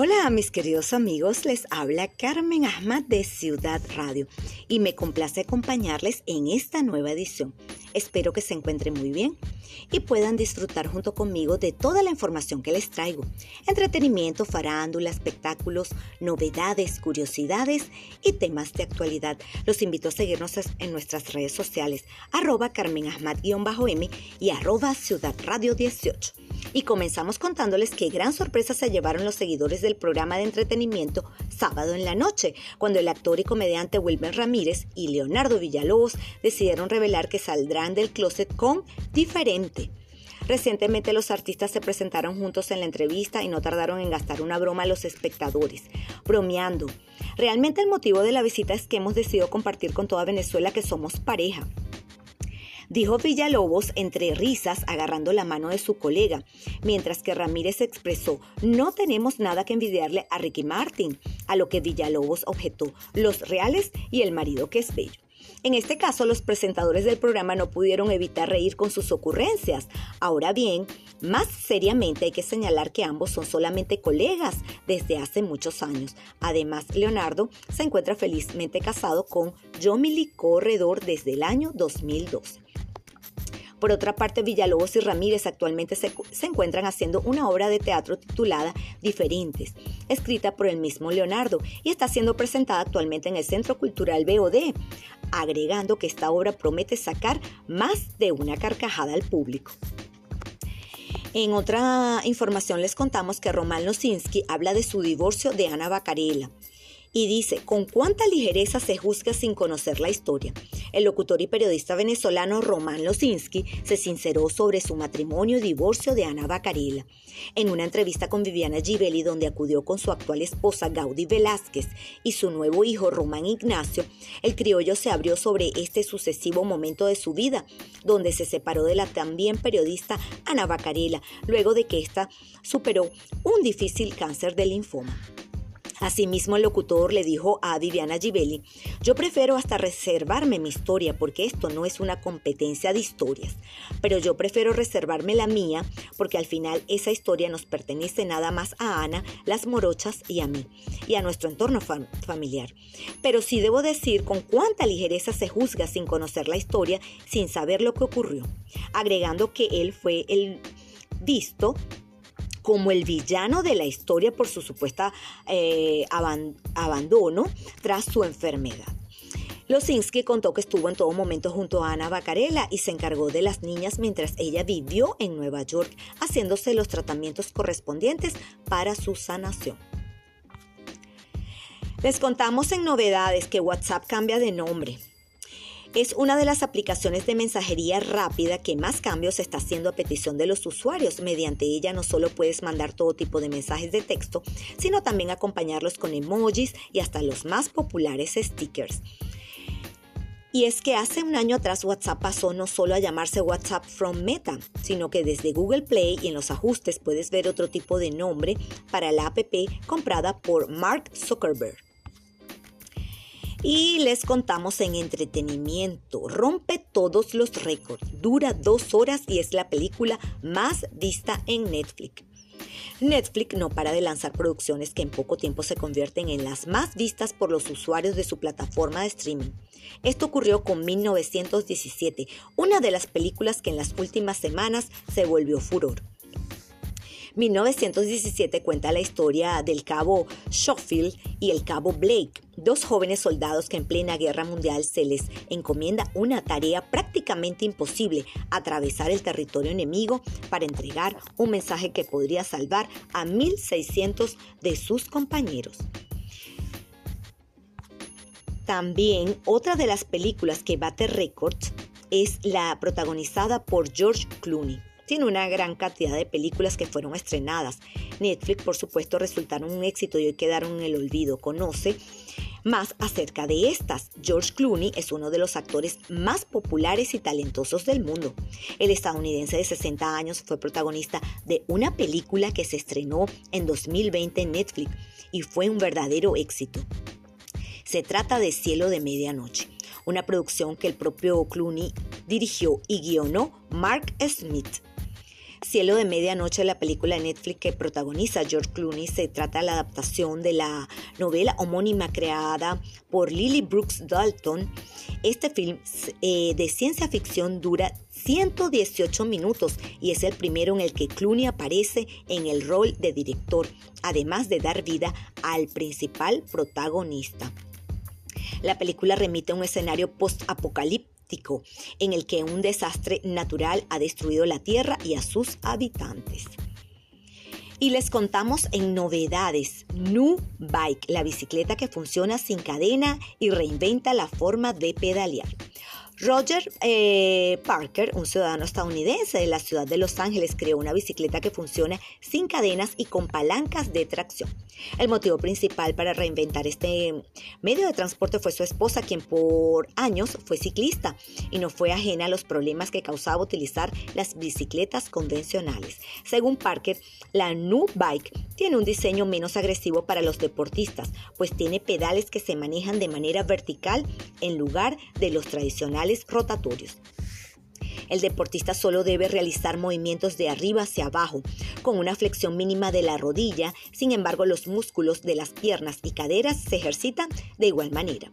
Hola mis queridos amigos, les habla Carmen Ahmad de Ciudad Radio y me complace acompañarles en esta nueva edición. Espero que se encuentren muy bien y puedan disfrutar junto conmigo de toda la información que les traigo. Entretenimiento, farándula, espectáculos, novedades, curiosidades y temas de actualidad. Los invito a seguirnos en nuestras redes sociales, arroba Carmen Ahmad-M y arroba Ciudad Radio 18. Y comenzamos contándoles qué gran sorpresa se llevaron los seguidores del programa de entretenimiento Sábado en la Noche, cuando el actor y comediante Wilmer Ramírez y Leonardo Villalobos decidieron revelar que del closet con Diferente. Recientemente los artistas se presentaron juntos en la entrevista y no tardaron en gastar una broma a los espectadores, bromeando. Realmente el motivo de la visita es que hemos decidido compartir con toda Venezuela que somos pareja dijo Villalobos entre risas agarrando la mano de su colega, mientras que Ramírez expresó, no tenemos nada que envidiarle a Ricky Martin, a lo que Villalobos objetó, los reales y el marido que es bello. En este caso, los presentadores del programa no pudieron evitar reír con sus ocurrencias. Ahora bien, más seriamente hay que señalar que ambos son solamente colegas desde hace muchos años. Además, Leonardo se encuentra felizmente casado con Yomili Corredor desde el año 2012. Por otra parte, Villalobos y Ramírez actualmente se, encuentran haciendo una obra de teatro titulada Diferentes, escrita por el mismo Leonardo y está siendo presentada actualmente en el Centro Cultural BOD, agregando que esta obra promete sacar más de una carcajada al público. En otra información les contamos que Román Losinski habla de su divorcio de Ana Bacarela y dice, ¿con cuánta ligereza se juzga sin conocer la historia? El locutor y periodista venezolano Román Losinski se sinceró sobre su matrimonio y divorcio de Ana Bacarela. En una entrevista con Viviana Givelli, donde acudió con su actual esposa Gaudí Velázquez y su nuevo hijo Román Ignacio, el criollo se abrió sobre este sucesivo momento de su vida, donde se separó de la también periodista Ana Bacarela, luego de que ésta superó un difícil cáncer de linfoma. Asimismo, el locutor le dijo a Viviana Givelli, yo prefiero hasta reservarme mi historia porque esto no es una competencia de historias, pero yo prefiero reservarme la mía porque al final esa historia nos pertenece nada más a Ana, las morochas y a mí, y a nuestro entorno familiar. Pero sí debo decir con cuánta ligereza se juzga sin conocer la historia, sin saber lo que ocurrió, agregando que él fue el visto como el villano de la historia por su supuesta eh, abandono tras su enfermedad. Losinski contó que estuvo en todo momento junto a Ana Bacarela y se encargó de las niñas mientras ella vivió en Nueva York, haciéndose los tratamientos correspondientes para su sanación. Les contamos en novedades que WhatsApp cambia de nombre es una de las aplicaciones de mensajería rápida que más cambios está haciendo a petición de los usuarios. Mediante ella no solo puedes mandar todo tipo de mensajes de texto, sino también acompañarlos con emojis y hasta los más populares stickers. Y es que hace un año atrás WhatsApp pasó no solo a llamarse WhatsApp from Meta, sino que desde Google Play y en los ajustes puedes ver otro tipo de nombre para la app comprada por Mark Zuckerberg. Y les contamos en entretenimiento. Rompe todos los récords. Dura dos horas y es la película más vista en Netflix. Netflix no para de lanzar producciones que en poco tiempo se convierten en las más vistas por los usuarios de su plataforma de streaming. Esto ocurrió con 1917, una de las películas que en las últimas semanas se volvió furor. 1917 cuenta la historia del cabo Schofield y el cabo Blake, dos jóvenes soldados que en plena guerra mundial se les encomienda una tarea prácticamente imposible, atravesar el territorio enemigo para entregar un mensaje que podría salvar a 1600 de sus compañeros. También otra de las películas que bate récords es la protagonizada por George Clooney tiene una gran cantidad de películas que fueron estrenadas. Netflix, por supuesto, resultaron un éxito y hoy quedaron en el olvido. Conoce más acerca de estas. George Clooney es uno de los actores más populares y talentosos del mundo. El estadounidense de 60 años fue protagonista de una película que se estrenó en 2020 en Netflix y fue un verdadero éxito. Se trata de Cielo de Medianoche, una producción que el propio Clooney dirigió y guionó Mark Smith. Cielo de Medianoche, la película de Netflix que protagoniza George Clooney, se trata de la adaptación de la novela homónima creada por Lily Brooks Dalton. Este film eh, de ciencia ficción dura 118 minutos y es el primero en el que Clooney aparece en el rol de director, además de dar vida al principal protagonista. La película remite a un escenario post-apocalíptico en el que un desastre natural ha destruido la Tierra y a sus habitantes. Y les contamos en novedades, New Bike, la bicicleta que funciona sin cadena y reinventa la forma de pedalear. Roger eh, Parker, un ciudadano estadounidense de la ciudad de Los Ángeles, creó una bicicleta que funciona sin cadenas y con palancas de tracción. El motivo principal para reinventar este medio de transporte fue su esposa, quien por años fue ciclista y no fue ajena a los problemas que causaba utilizar las bicicletas convencionales. Según Parker, la New Bike tiene un diseño menos agresivo para los deportistas, pues tiene pedales que se manejan de manera vertical en lugar de los tradicionales rotatorios. El deportista solo debe realizar movimientos de arriba hacia abajo, con una flexión mínima de la rodilla, sin embargo los músculos de las piernas y caderas se ejercitan de igual manera.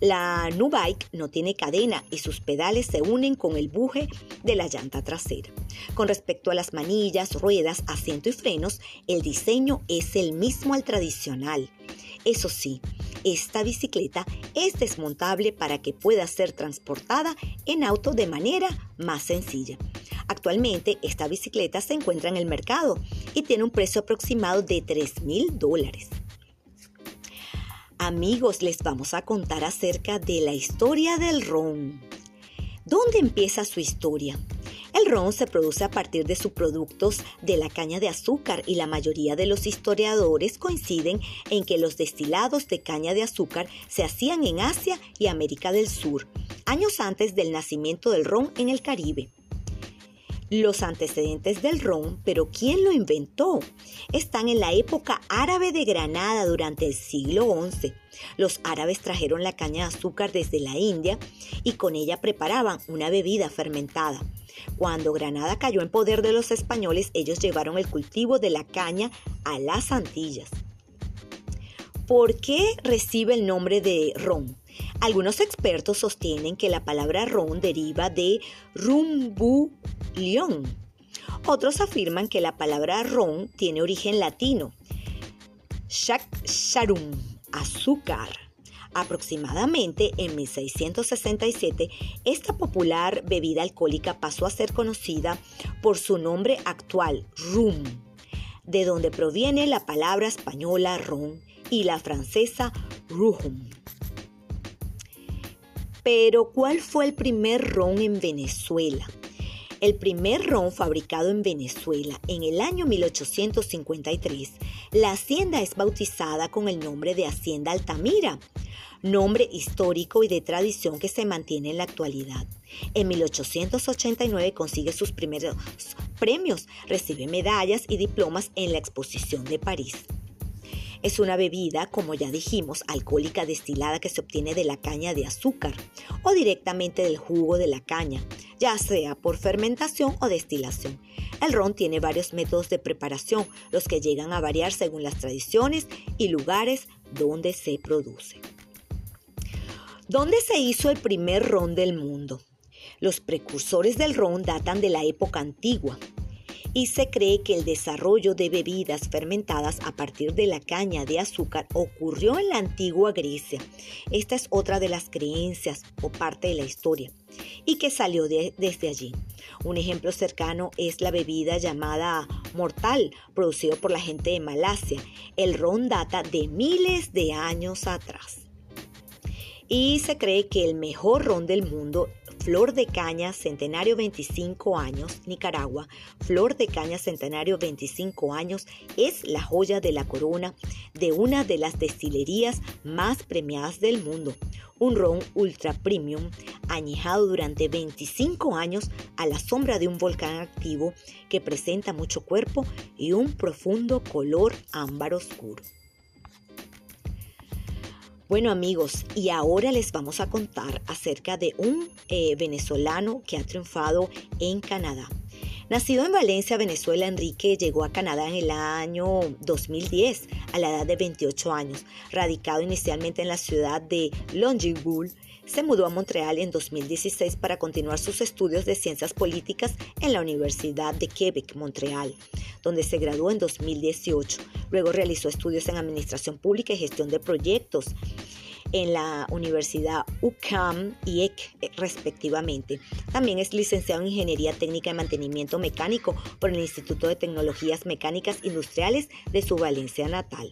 La Bike no tiene cadena y sus pedales se unen con el buje de la llanta trasera. Con respecto a las manillas, ruedas, asiento y frenos, el diseño es el mismo al tradicional. Eso sí, esta bicicleta es desmontable para que pueda ser transportada en auto de manera más sencilla. Actualmente esta bicicleta se encuentra en el mercado y tiene un precio aproximado de 3 mil dólares. Amigos, les vamos a contar acerca de la historia del ron. ¿Dónde empieza su historia? Ron se produce a partir de subproductos de la caña de azúcar y la mayoría de los historiadores coinciden en que los destilados de caña de azúcar se hacían en Asia y América del Sur, años antes del nacimiento del ron en el Caribe los antecedentes del ron, pero ¿quién lo inventó? Están en la época árabe de Granada durante el siglo XI. Los árabes trajeron la caña de azúcar desde la India y con ella preparaban una bebida fermentada. Cuando Granada cayó en poder de los españoles, ellos llevaron el cultivo de la caña a las Antillas. ¿Por qué recibe el nombre de ron? Algunos expertos sostienen que la palabra ron deriva de rumbulión. Otros afirman que la palabra ron tiene origen latino. sharum, azúcar. Aproximadamente en 1667, esta popular bebida alcohólica pasó a ser conocida por su nombre actual, rum, de donde proviene la palabra española ron y la francesa rum. Pero, ¿cuál fue el primer ron en Venezuela? El primer ron fabricado en Venezuela en el año 1853, la hacienda es bautizada con el nombre de Hacienda Altamira, nombre histórico y de tradición que se mantiene en la actualidad. En 1889 consigue sus primeros premios, recibe medallas y diplomas en la exposición de París. Es una bebida, como ya dijimos, alcohólica destilada que se obtiene de la caña de azúcar o directamente del jugo de la caña, ya sea por fermentación o destilación. El ron tiene varios métodos de preparación, los que llegan a variar según las tradiciones y lugares donde se produce. ¿Dónde se hizo el primer ron del mundo? Los precursores del ron datan de la época antigua, y se cree que el desarrollo de bebidas fermentadas a partir de la caña de azúcar ocurrió en la antigua Grecia. Esta es otra de las creencias o parte de la historia y que salió desde allí. Un ejemplo cercano es la bebida llamada mortal, producido por la gente de Malasia. El ron data de miles de años atrás. Y se cree que el mejor ron del mundo Flor de Caña Centenario 25 años, Nicaragua. Flor de Caña Centenario 25 años es la joya de la corona de una de las destilerías más premiadas del mundo. Un ron ultra premium añejado durante 25 años a la sombra de un volcán activo que presenta mucho cuerpo y un profundo color ámbar oscuro. Bueno amigos, y ahora les vamos a contar acerca de un eh, venezolano que ha triunfado en Canadá. Nacido en Valencia, Venezuela, Enrique llegó a Canadá en el año 2010 a la edad de 28 años. Radicado inicialmente en la ciudad de Longueuil, se mudó a Montreal en 2016 para continuar sus estudios de ciencias políticas en la Universidad de Quebec, Montreal, donde se graduó en 2018. Luego realizó estudios en Administración Pública y Gestión de Proyectos en la Universidad UCAM y EC eh, respectivamente. También es licenciado en Ingeniería Técnica y Mantenimiento Mecánico por el Instituto de Tecnologías Mecánicas Industriales de su Valencia natal.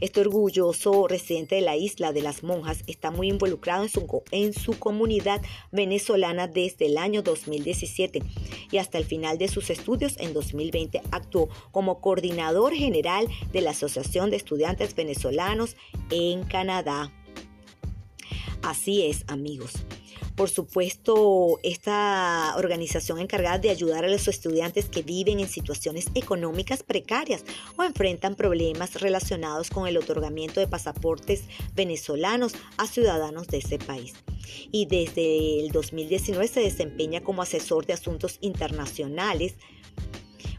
Este orgulloso residente de la isla de las monjas está muy involucrado en su, en su comunidad venezolana desde el año 2017 y hasta el final de sus estudios en 2020 actuó como coordinador general de la Asociación de Estudiantes Venezolanos en Canadá. Así es, amigos. Por supuesto, esta organización encargada de ayudar a los estudiantes que viven en situaciones económicas precarias o enfrentan problemas relacionados con el otorgamiento de pasaportes venezolanos a ciudadanos de ese país. Y desde el 2019 se desempeña como asesor de asuntos internacionales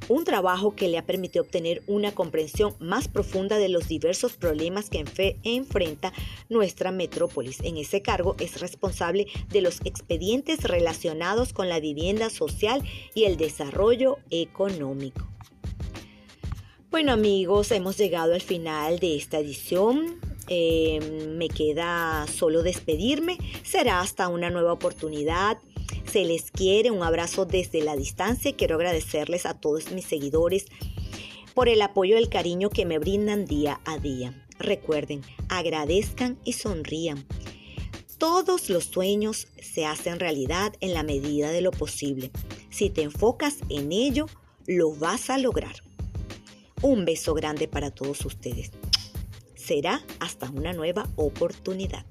un trabajo que le ha permitido obtener una comprensión más profunda de los diversos problemas que enfrenta nuestra metrópolis. En ese cargo es responsable de los expedientes relacionados con la vivienda social y el desarrollo económico. Bueno amigos, hemos llegado al final de esta edición. Em, me queda solo despedirme. Será hasta una nueva oportunidad. Se les quiere un abrazo desde la distancia. Quiero agradecerles a todos mis seguidores por el apoyo y el cariño que me brindan día a día. Recuerden, agradezcan y sonrían. Todos los sueños se hacen realidad en la medida de lo posible. Si te enfocas en ello, lo vas a lograr. Un beso grande para todos ustedes. Será hasta una nueva oportunidad.